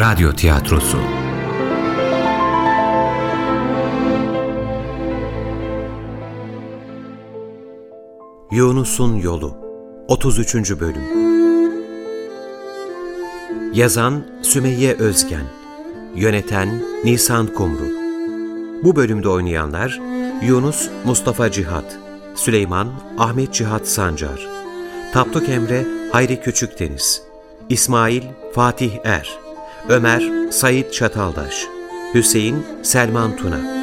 Radyo Tiyatrosu Yunus'un Yolu 33. Bölüm Yazan Sümeyye Özgen Yöneten Nisan Kumru Bu bölümde oynayanlar Yunus Mustafa Cihat Süleyman Ahmet Cihat Sancar Tapduk Emre Hayri Küçükdeniz İsmail Fatih Er Ömer Sayit Çataldaş Hüseyin Selman Tuna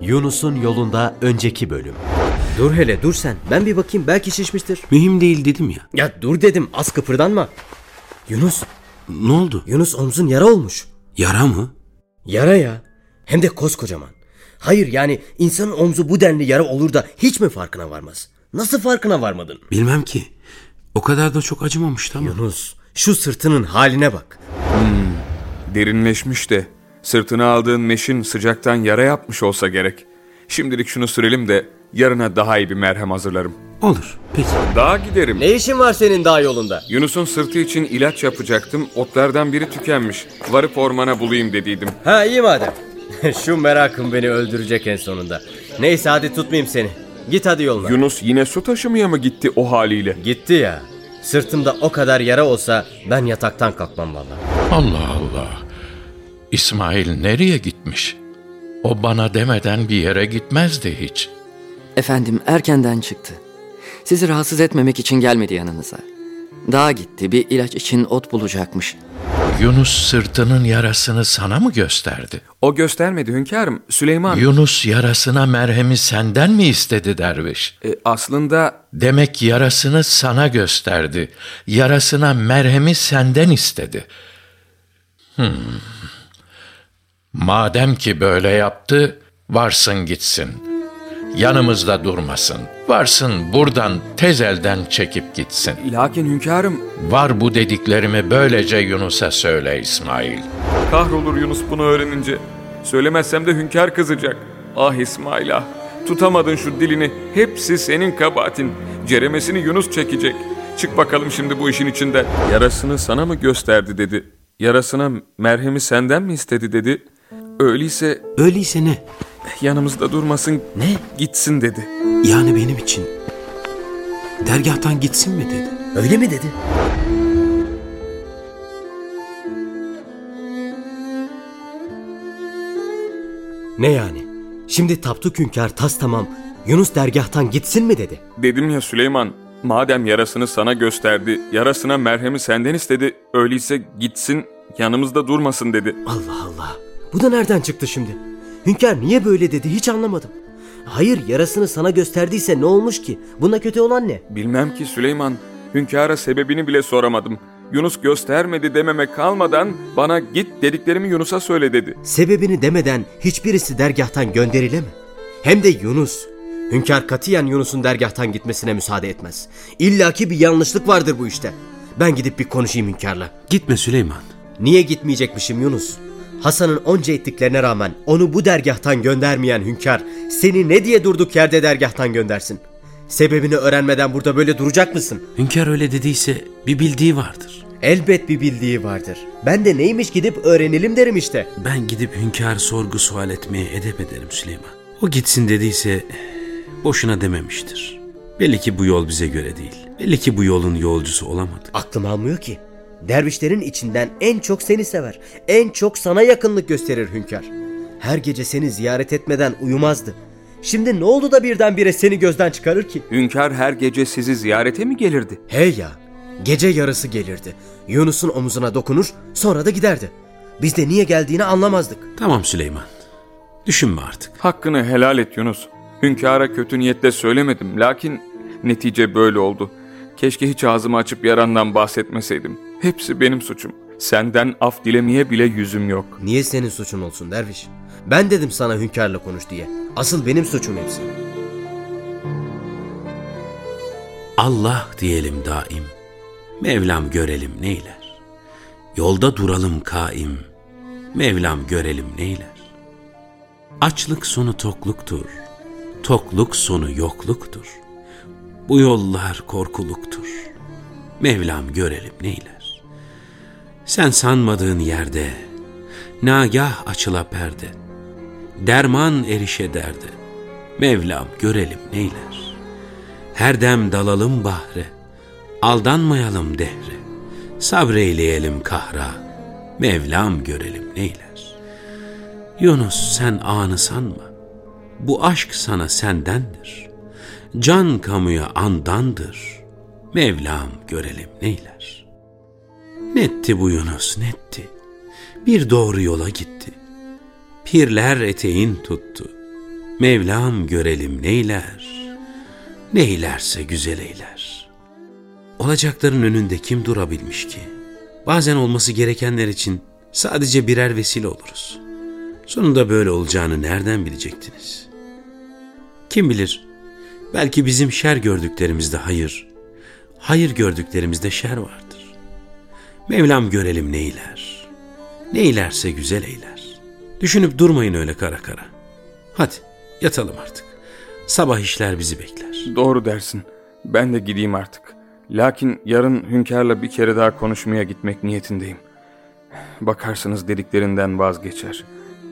Yunus'un yolunda önceki bölüm. Dur hele dur sen. Ben bir bakayım belki şişmiştir. Mühim değil dedim ya. Ya dur dedim az kıpırdanma. Yunus, Ne oldu? Yunus omzun yara olmuş. Yara mı? Yara ya. Hem de koskocaman. Hayır yani insanın omzu bu denli yara olur da hiç mi farkına varmaz? Nasıl farkına varmadın? Bilmem ki. O kadar da çok acımamıştı ama. Yunus, şu sırtının haline bak. Derinleşmiş de sırtına aldığın meşin sıcaktan yara yapmış olsa gerek. Şimdilik şunu sürelim de yarına daha iyi bir merhem hazırlarım. Olur. Peki. Daha giderim. Ne işin var senin dağ yolunda? Yunus'un sırtı için ilaç yapacaktım. Otlardan biri tükenmiş. Varıp ormana bulayım dediydim. Ha iyi madem. şu merakım beni öldürecek en sonunda. Neyse hadi tutmayayım seni. Git hadi yoluna. Yunus yine su taşımaya mı gitti o haliyle? Gitti ya. Sırtımda o kadar yara olsa ben yataktan kalkmam vallahi. Allah Allah. İsmail nereye gitmiş? O bana demeden bir yere gitmezdi hiç. Efendim erkenden çıktı. Sizi rahatsız etmemek için gelmedi yanınıza. Dağa gitti bir ilaç için ot bulacakmış. Yunus sırtının yarasını sana mı gösterdi? O göstermedi hünkârım. Süleyman Yunus yarasına merhemi senden mi istedi derviş? e, aslında Demek yarasını sana gösterdi. Yarasına merhemi senden istedi. Hmm. Madem ki böyle yaptı, varsın gitsin. Yanımızda durmasın. Varsın buradan tez elden çekip gitsin. lakin hünkârım Var bu dediklerimi böylece Yunus'a söyle İsmail. kahrolur Yunus bunu öğrenince. Söylemezsem de hünkâr kızacak. Ah İsmail ah. Tutamadın şu dilini. Hepsi senin kabahatin. Ceremesini Yunus çekecek. Çık bakalım şimdi bu işin içinden. Yarasını sana mı gösterdi dedi. Yarasına merhemi senden mi istedi dedi. Öyleyse Öyleyse ne? yanımızda durmasın Ne? gitsin dedi. Yani benim için. Dergahtan gitsin mi dedi. Öyle mi dedi? Ne yani? Şimdi Tapduk Hünkâr tas tamam Yunus dergahtan gitsin mi dedi? Dedim ya Süleyman madem yarasını sana gösterdi yarasına merhemi senden istedi öyleyse gitsin yanımızda durmasın dedi. Allah Allah. Bu da nereden çıktı şimdi? Hünkâr niye böyle dedi hiç anlamadım. Hayır yarasını sana gösterdiyse ne olmuş ki? Buna kötü olan ne? Bilmem ki Süleyman. Hünkâra sebebini bile soramadım. Yunus göstermedi dememe kalmadan bana git dediklerimi Yunus'a söyle dedi. Sebebini demeden hiçbirisi dergahtan gönderile mi? Hem de Yunus. Hünkâr katiyen Yunus'un dergahtan gitmesine müsaade etmez. İlla ki bir yanlışlık vardır bu işte. Ben gidip bir konuşayım hünkârla. Gitme Süleyman. Niye gitmeyecekmişim Yunus? Hasan'ın onca ettiklerine rağmen onu bu dergahtan göndermeyen hünkâr seni ne diye durduk yerde dergahtan göndersin? Sebebini öğrenmeden burada böyle duracak mısın? Hünkâr öyle dediyse bir bildiği vardır. Elbet bir bildiği vardır. Ben de neymiş gidip öğrenelim derim işte. Ben gidip hünkâr sorgu sual etmeye edep ederim Süleyman. O gitsin dediyse boşuna dememiştir. Belli ki bu yol bize göre değil. Belli ki bu yolun yolcusu olamadı. Aklım almıyor ki. Dervişlerin içinden en çok seni sever. En çok sana yakınlık gösterir hünkâr. Her gece seni ziyaret etmeden uyumazdı. Şimdi ne oldu da birdenbire seni gözden çıkarır ki? Hünkâr her gece sizi ziyarete mi gelirdi? Hey ya, gece yarısı gelirdi. Yunus'un omuzuna dokunur, sonra da giderdi. Biz de niye geldiğini anlamazdık. Tamam Süleyman. Düşünme artık. Hakkını helal et Yunus. Hünkâra kötü niyetle söylemedim lakin netice böyle oldu. Keşke hiç ağzımı açıp yarandan bahsetmeseydim. Hepsi benim suçum. Senden af dilemeye bile yüzüm yok. Niye senin suçun olsun derviş? Ben dedim sana hünkârla konuş diye. Asıl benim suçum hepsi. Allah diyelim daim. Mevlam görelim neyler. Yolda duralım kaim. Mevlam görelim neyler. Açlık sonu tokluktur. Tokluk sonu yokluktur. Bu yollar korkuluktur. Mevlam görelim neyler. Sen sanmadığın yerde, nagah açıla perde, derman erişe derde, Mevlam görelim neyler. Her dem dalalım bahre, aldanmayalım dehre, sabreyleyelim kahra, Mevlam görelim neyler. Yunus sen anı sanma, bu aşk sana sendendir. Can kamuya andandır. Mevlam görelim neyler. Netti bu Yunus netti. Bir doğru yola gitti. Pirler eteğin tuttu. Mevlam görelim neyler. Neylerse güzel eyler. Olacakların önünde kim durabilmiş ki? Bazen olması gerekenler için sadece birer vesile oluruz. Sonunda böyle olacağını nereden bilecektiniz? Kim bilir, belki bizim şer gördüklerimizde hayır, hayır gördüklerimizde şer vardır. Mevlam görelim neyler, neylerse güzel eyler. Düşünüp durmayın öyle kara kara. Hadi yatalım artık. Sabah işler bizi bekler. Doğru dersin. Ben de gideyim artık. Lakin yarın hünkârla bir kere daha konuşmaya gitmek niyetindeyim. Bakarsınız dediklerinden vazgeçer.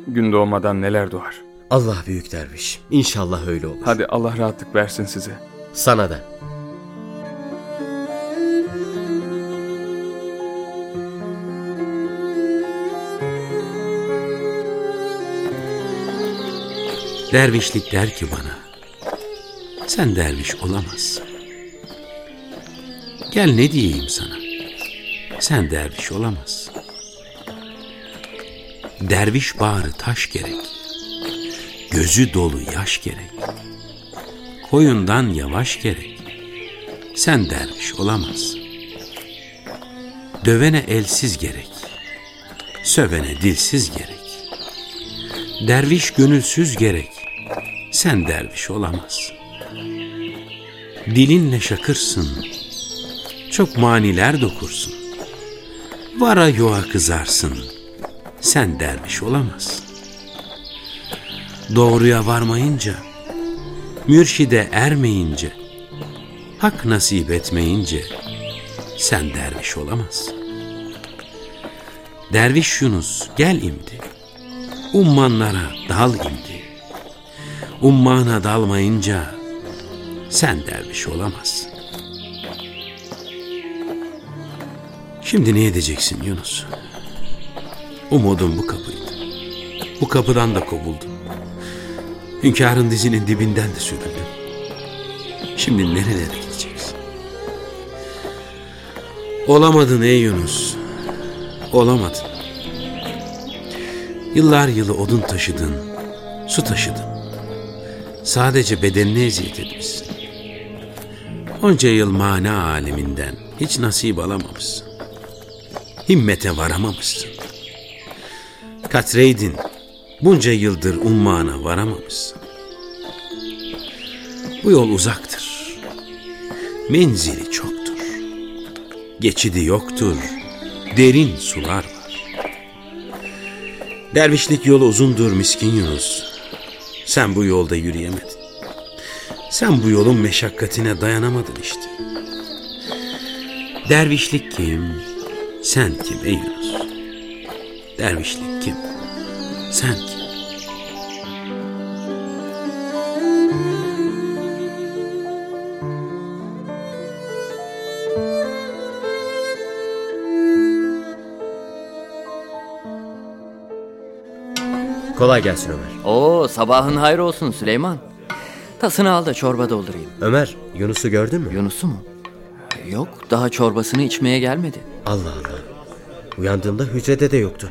Gün doğmadan neler doğar. Allah büyük derviş. İnşallah öyle olur. Hadi Allah rahatlık versin size. Sana da. Dervişlik der ki bana, sen derviş olamazsın. Gel ne diyeyim sana, sen derviş olamazsın. Derviş bağrı taş gerek, gözü dolu yaş gerek, koyundan yavaş gerek, sen derviş olamazsın. Dövene elsiz gerek, sövene dilsiz gerek. Derviş gönülsüz gerek, sen derviş olamazsın. Dilinle şakırsın, çok maniler dokursun. Vara yoğa kızarsın, sen derviş olamazsın. Doğruya varmayınca, mürşide ermeyince, hak nasip etmeyince, sen derviş olamazsın. Derviş Yunus gel imdi, ummanlara dal imdi. Ummana dalmayınca sen derviş olamazsın. Şimdi ne edeceksin Yunus? Umudum bu kapıydı. Bu kapıdan da kovuldum. Hünkârın dizinin dibinden de sürüldüm. Şimdi nerelere gideceksin? Olamadın ey Yunus. Olamadın. Yıllar yılı odun taşıdın, su taşıdın. Sadece bedenine eziyet etmişsin. Onca yıl mana aleminden hiç nasip alamamışsın. Himmete varamamışsın. Katreydin, bunca yıldır ummana varamamışsın. Bu yol uzaktır. Menzili çoktur. Geçidi yoktur. Derin sular var. Dervişlik yolu uzundur miskin Yunus. Sen bu yolda yürüyemedin. Sen bu yolun meşakkatine dayanamadın işte. Dervişlik kim? Sen kim ey Yunus? Dervişlik kim? Sen kim? Kolay gelsin Ömer. Oo sabahın hayır olsun Süleyman. Tasını al da çorba doldurayım. Ömer, Yunus'u gördün mü? Yunus'u mu? Yok daha çorbasını içmeye gelmedi. Allah Allah. Uyandığımda hücrede de yoktu.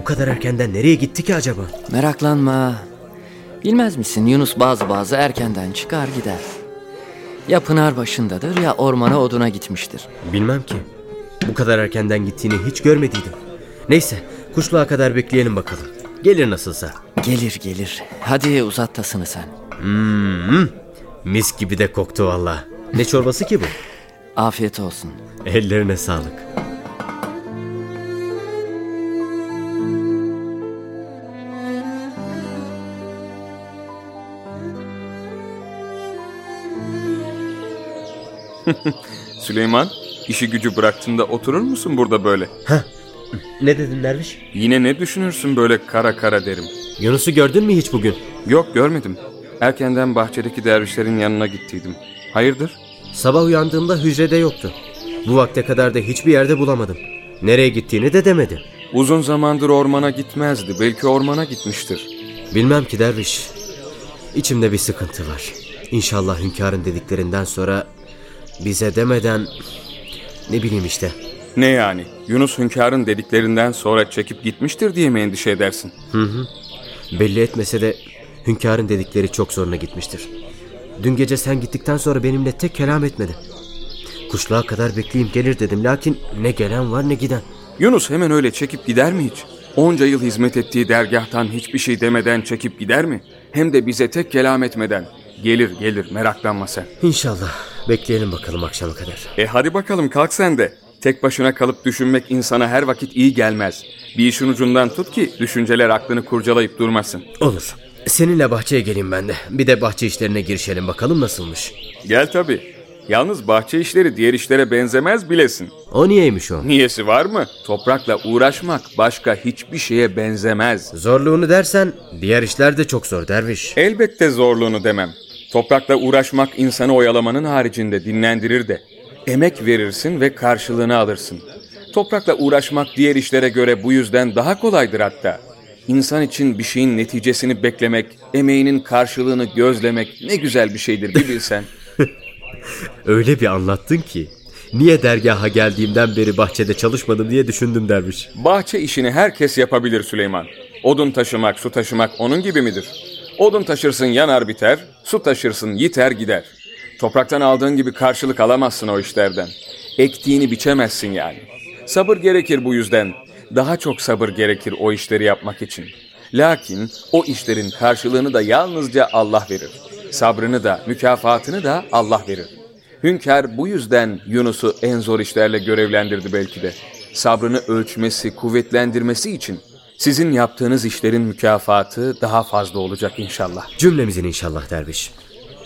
Bu kadar erkenden nereye gitti ki acaba? Meraklanma. Bilmez misin Yunus bazı bazı erkenden çıkar gider. Ya pınar başındadır ya ormana oduna gitmiştir. Bilmem ki. Bu kadar erkenden gittiğini hiç görmediydim. Neyse, kuşluğa kadar bekleyelim bakalım. Gelir nasılsa. Gelir gelir. Hadi uzat tasını sen. Hmm, mis gibi de koktu valla. Ne çorbası ki bu? Afiyet olsun. Ellerine sağlık. Süleyman, İşi gücü bıraktığında oturur musun burada böyle? Ne dedin Derviş? Yine ne düşünürsün böyle kara kara derim. Yunus'u gördün mü hiç bugün? Yok görmedim. Erkenden bahçedeki dervişlerin yanına gittiydim. Hayırdır? Sabah uyandığımda hücrede yoktu. Bu vakte kadar da hiçbir yerde bulamadım. Nereye gittiğini de demedi. Uzun zamandır ormana gitmezdi. Belki ormana gitmiştir. Bilmem ki derviş. İçimde bir sıkıntı var. İnşallah hünkârın dediklerinden sonra bize demeden ne bileyim işte. Ne yani? Yunus hünkârın dediklerinden sonra çekip gitmiştir diye mi endişe edersin? Belli etmese de hünkârın dedikleri çok zoruna gitmiştir. Dün gece sen gittikten sonra benimle tek kelam etmedi. Kuşluğa kadar bekleyeyim gelir dedim lakin ne gelen var ne giden. Yunus hemen öyle çekip gider mi hiç? Onca yıl hizmet ettiği dergahtan hiçbir şey demeden çekip gider mi? Hem de bize tek kelam etmeden. Gelir gelir meraklanma sen. İnşallah bekleyelim bakalım akşama kadar. E hadi bakalım kalk sen de. Tek başına kalıp düşünmek insana her vakit iyi gelmez. Bir işin ucundan tut ki düşünceler aklını kurcalayıp durmasın. Olur. Seninle bahçeye geleyim ben de. Bir de bahçe işlerine girişelim bakalım nasılmış. Gel tabii. Yalnız bahçe işleri diğer işlere benzemez bilesin. O niyeymiş o? Niyesi var mı? Toprakla uğraşmak başka hiçbir şeye benzemez. Zorluğunu dersen diğer işler de çok zor derviş. Elbette zorluğunu demem. Toprakla uğraşmak insanı oyalamanın haricinde dinlendirir de. Emek verirsin ve karşılığını alırsın. Toprakla uğraşmak diğer işlere göre bu yüzden daha kolaydır hatta. İnsan için bir şeyin neticesini beklemek, emeğinin karşılığını gözlemek ne güzel bir şeydir bir bilsen. Öyle bir anlattın ki. Niye dergaha geldiğimden beri bahçede çalışmadım diye düşündüm derviş. Bahçe işini herkes yapabilir Süleyman. Odun taşımak, su taşımak onun gibi midir? Odun taşırsın yanar biter, su taşırsın yiter gider. Topraktan aldığın gibi karşılık alamazsın o işlerden. Ektiğini biçemezsin yani. Sabır gerekir bu yüzden. Daha çok sabır gerekir o işleri yapmak için. Lakin o işlerin karşılığını da yalnızca Allah verir. Sabrını da, mükafatını da Allah verir. Hünkâr bu yüzden Yunus'u en zor işlerle görevlendirdi belki de. Sabrını ölçmesi, kuvvetlendirmesi için sizin yaptığınız işlerin mükafatı daha fazla olacak inşallah. Cümlemizin inşallah derviş.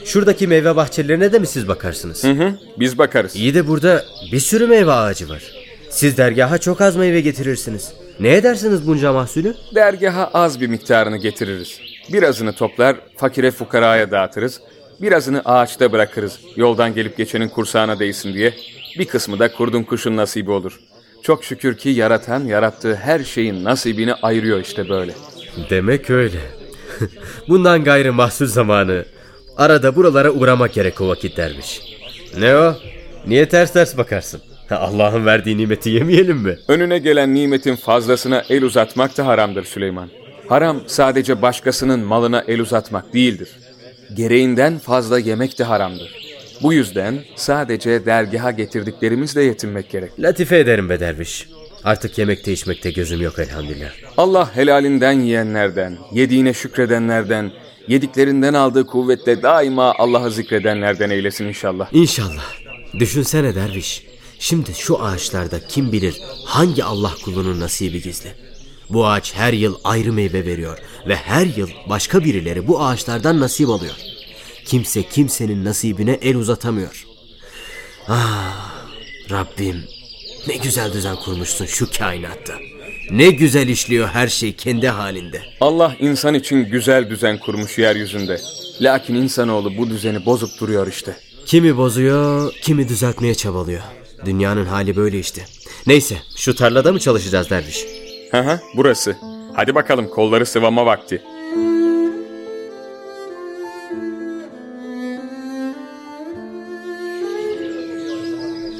Şuradaki meyve bahçelerine de mi siz bakarsınız? Hı hı, biz bakarız. İyi de burada bir sürü meyve ağacı var. Siz dergaha çok az meyve getirirsiniz. Ne edersiniz bunca mahsulü? Dergaha az bir miktarını getiririz. Birazını toplar, fakire fukaraya dağıtırız. Birazını ağaçta bırakırız, yoldan gelip geçenin kursağına değsin diye. Bir kısmı da kurdun kuşun nasibi olur. Çok şükür ki yaratan yarattığı her şeyin nasibini ayırıyor işte böyle. Demek öyle. Bundan gayrı mahsul zamanı. Arada buralara uğramak gerek o vakit derviş. Ne o? Niye ters ters bakarsın? Allah'ın verdiği nimeti yemeyelim mi? Önüne gelen nimetin fazlasına el uzatmak da haramdır Süleyman. Haram sadece başkasının malına el uzatmak değildir. Gereğinden fazla yemek de haramdır. Bu yüzden sadece dergaha getirdiklerimizle yetinmek gerek. Latife ederim be derviş. Artık yemekte içmekte gözüm yok elhamdülillah. Allah helalinden yiyenlerden, yediğine şükredenlerden, yediklerinden aldığı kuvvetle daima Allah'ı zikredenlerden eylesin inşallah. İnşallah. Düşünsene derviş. Şimdi şu ağaçlarda kim bilir hangi Allah kulunun nasibi gizli. Bu ağaç her yıl ayrı meyve veriyor ve her yıl başka birileri bu ağaçlardan nasip alıyor. Kimse kimsenin nasibine el uzatamıyor. Ah Rabbim ne güzel düzen kurmuşsun şu kainatta. Ne güzel işliyor her şey kendi halinde. Allah insan için güzel düzen kurmuş yeryüzünde. Lakin insanoğlu bu düzeni bozup duruyor işte. Kimi bozuyor, kimi düzeltmeye çabalıyor. Dünyanın hali böyle işte. Neyse, şu tarlada mı çalışacağız derviş? Hı hı, burası. Hadi bakalım kolları sıvama vakti.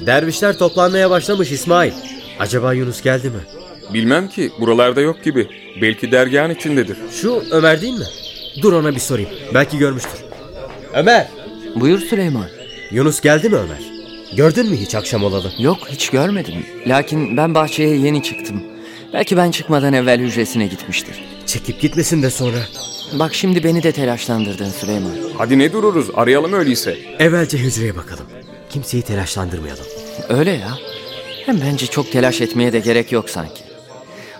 Dervişler toplanmaya başlamış İsmail. Acaba Yunus geldi mi? Bilmem ki buralarda yok gibi. Belki dergahın içindedir. Şu Ömer değil mi? Dur ona bir sorayım. Belki görmüştür. Ömer! Buyur Süleyman. Yunus geldi mi Ömer? Gördün mü hiç akşam olalı? Yok hiç görmedim. Lakin ben bahçeye yeni çıktım. Belki ben çıkmadan evvel hücresine gitmiştir. Çekip gitmesin de sonra. Bak şimdi beni de telaşlandırdın Süleyman. Hadi ne dururuz arayalım öyleyse. Evvelce hücreye bakalım. Kimseyi telaşlandırmayalım. Öyle ya. Hem bence çok telaş etmeye de gerek yok sanki.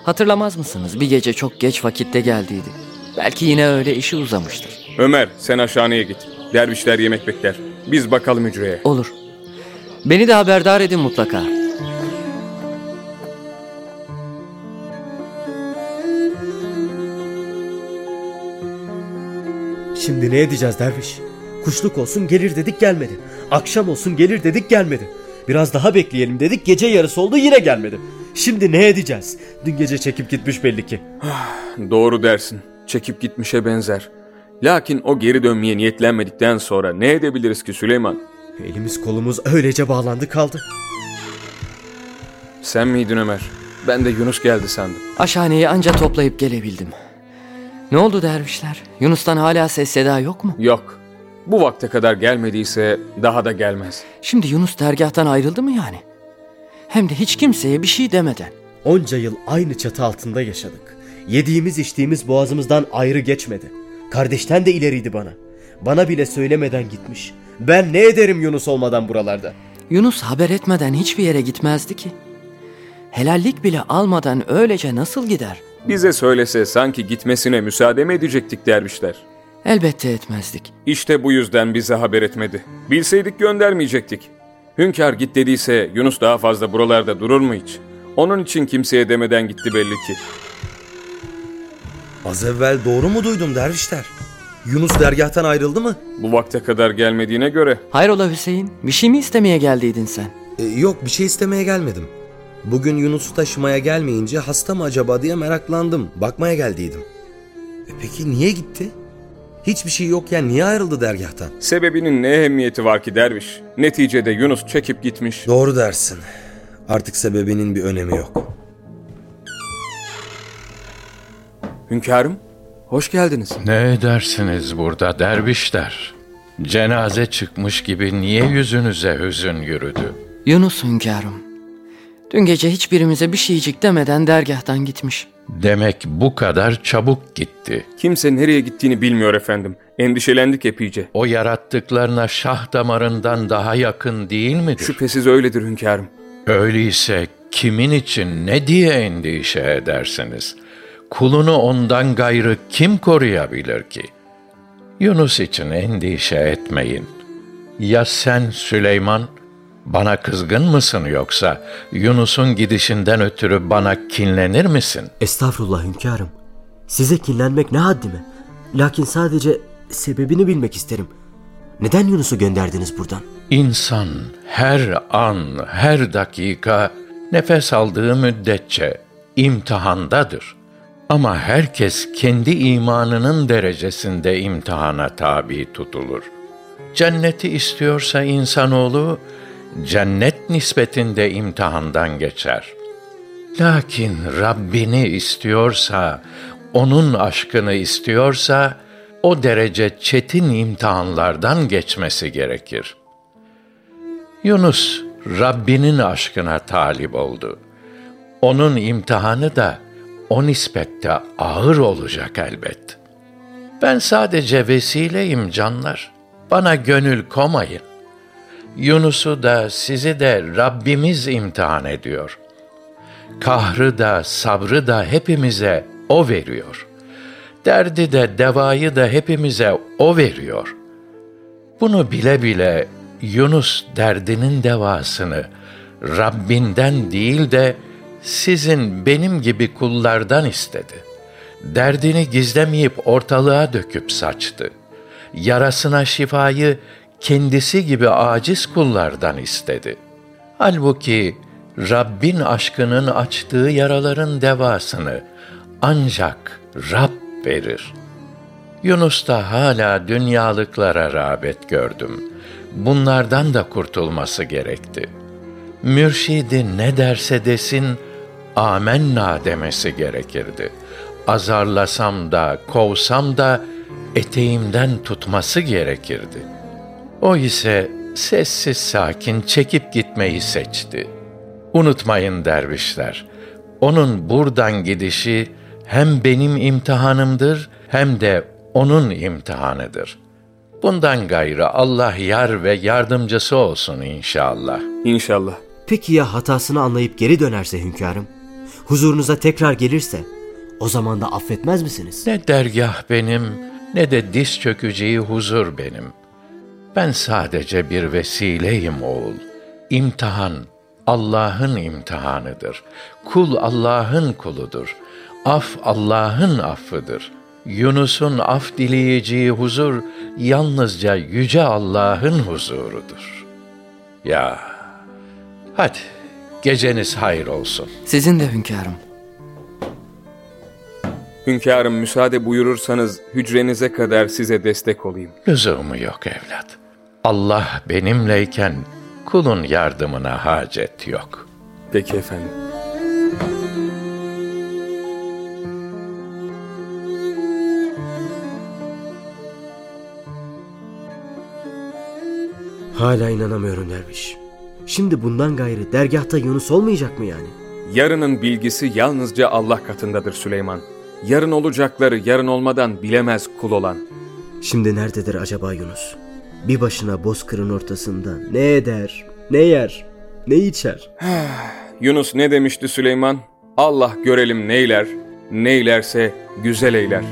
Hatırlamaz mısınız? Bir gece çok geç vakitte geldiydi. Belki yine öyle işi uzamıştır. Ömer sen aşağıya git. Dervişler yemek bekler. Biz bakalım hücreye. Olur. Beni de haberdar edin mutlaka. Şimdi ne edeceğiz derviş? Kuşluk olsun gelir dedik gelmedi. Akşam olsun gelir dedik gelmedi. Biraz daha bekleyelim dedik gece yarısı oldu yine gelmedi. Şimdi ne edeceğiz? Dün gece çekip gitmiş belli ki. Doğru dersin. Çekip gitmişe benzer. Lakin o geri dönmeye niyetlenmedikten sonra ne edebiliriz ki Süleyman? Elimiz kolumuz öylece bağlandı kaldı. Sen miydin Ömer? Ben de Yunus geldi sandım. Aşhaneyi anca toplayıp gelebildim. Ne oldu dervişler? Yunus'tan hala ses seda yok mu? Yok. Bu vakte kadar gelmediyse daha da gelmez. Şimdi Yunus dergahtan ayrıldı mı yani? Hem de hiç kimseye bir şey demeden. Onca yıl aynı çatı altında yaşadık. Yediğimiz içtiğimiz boğazımızdan ayrı geçmedi. Kardeşten de ileriydi bana. Bana bile söylemeden gitmiş. Ben ne ederim Yunus olmadan buralarda? Yunus haber etmeden hiçbir yere gitmezdi ki. Helallik bile almadan öylece nasıl gider? Bize söylese sanki gitmesine müsaade mi edecektik dervişler? Elbette etmezdik. İşte bu yüzden bize haber etmedi. Bilseydik göndermeyecektik. Hünkar git dediyse Yunus daha fazla buralarda durur mu hiç? Onun için kimseye demeden gitti belli ki. Az evvel doğru mu duydum dervişler? Yunus dergahtan ayrıldı mı? Bu vakte kadar gelmediğine göre Hayrola Hüseyin, bir şey mi istemeye geldiydin sen? E, yok bir şey istemeye gelmedim. Bugün Yunus'u taşımaya gelmeyince hasta mı acaba diye meraklandım. Bakmaya geldiydim. E, peki niye gitti? Hiçbir şey yokken niye ayrıldı dergahtan? sebebinin ne ehemmiyeti var ki derviş? Neticede Yunus çekip gitmiş. Doğru dersin. Artık sebebinin bir önemi yok. Hünkârım, hoş geldiniz. Ne edersiniz burada dervişler? Cenaze çıkmış gibi niye yüzünüze hüzün yürüdü? Yunus hünkârım. Dün gece hiçbirimize bir şeycik demeden dergahtan gitmiş. Demek bu kadar çabuk gitti. Kimse nereye gittiğini bilmiyor efendim. Endişelendik epeyce. O yarattıklarına şah damarından daha yakın değil midir? Şüphesiz öyledir hünkârım. Öyleyse kimin için ne diye endişe edersiniz? Kulunu ondan gayrı kim koruyabilir ki? Yunus için endişe etmeyin. Ya sen Süleyman? Bana kızgın mısın yoksa Yunus'un gidişinden ötürü bana kinlenir misin? Estağfurullah hünkârım. Size kinlenmek ne haddime. Lakin sadece sebebini bilmek isterim. Neden Yunus'u gönderdiniz buradan? İnsan her an, her dakika nefes aldığı müddetçe imtihandadır. Ama herkes kendi imanının derecesinde imtihana tabi tutulur. Cenneti istiyorsa insanoğlu, cennet nispetinde imtihandan geçer. Lakin Rabbini istiyorsa, onun aşkını istiyorsa, o derece çetin imtihanlardan geçmesi gerekir. Yunus Rabbinin aşkına talip oldu. Onun imtihanı da o nispette ağır olacak elbet. Ben sadece vesileyim canlar. Bana gönül komayın. Yunus'u da sizi de Rabbimiz imtihan ediyor. Kahrı da sabrı da hepimize O veriyor. Derdi de devayı da hepimize O veriyor. Bunu bile bile Yunus derdinin devasını Rabbinden değil de sizin benim gibi kullardan istedi. Derdini gizlemeyip ortalığa döküp saçtı. Yarasına şifayı kendisi gibi aciz kullardan istedi. Halbuki Rabbin aşkının açtığı yaraların devasını ancak Rab verir. Yunus'ta hala dünyalıklara rağbet gördüm. Bunlardan da kurtulması gerekti. Mürşidi ne derse desin, amenna demesi gerekirdi. Azarlasam da, kovsam da eteğimden tutması gerekirdi. O ise sessiz sakin çekip gitmeyi seçti. Unutmayın dervişler, onun buradan gidişi hem benim imtihanımdır hem de onun imtihanıdır. Bundan gayrı Allah yar ve yardımcısı olsun inşallah. İnşallah. Peki ya hatasını anlayıp geri dönerse hünkârım? Huzurunuza tekrar gelirse o zaman da affetmez misiniz? Ne dergah benim ne de diz çökeceği huzur benim. Ben sadece bir vesileyim oğul. İmtihan Allah'ın imtihanıdır. Kul Allah'ın kuludur. Af Allah'ın affıdır. Yunus'un af dileyeceği huzur yalnızca yüce Allah'ın huzurudur. Ya, hadi geceniz hayır olsun. Sizin de hünkârım. Hünkârım müsaade buyurursanız hücrenize kadar size destek olayım. Lüzumu yok evlat. Allah benimleyken kulun yardımına hacet yok. Peki efendim. Hala inanamıyorum derviş. Şimdi bundan gayrı dergahta Yunus olmayacak mı yani? Yarının bilgisi yalnızca Allah katındadır Süleyman. Yarın olacakları yarın olmadan bilemez kul olan. Şimdi nerededir acaba Yunus? Bir başına bozkırın ortasında ne eder, ne yer, ne içer? Yunus ne demişti Süleyman? Allah görelim neyler, neylerse güzel eyler.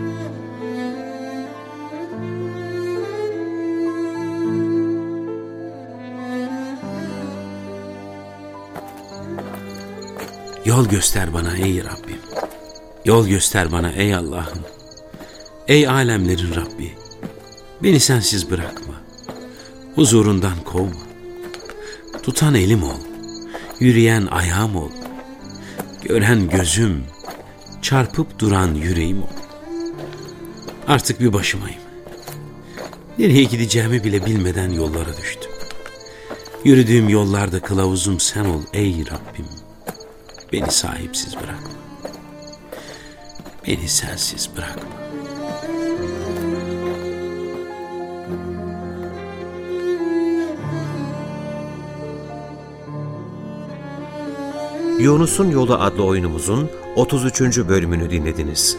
Yol göster bana ey Rabbim. Yol göster bana ey Allah'ım. Ey alemlerin Rabbi. Beni sensiz bırakma. Huzurundan kovma. Tutan elim ol. Yürüyen ayağım ol. Gören gözüm. Çarpıp duran yüreğim ol. Artık bir başımayım. Nereye gideceğimi bile bilmeden yollara düştüm. Yürüdüğüm yollarda kılavuzum sen ol ey Rabbim. Beni sahipsiz bırakma. Beni sensiz bırakma. Yunus'un Yolu adlı oyunumuzun 33. bölümünü dinlediniz.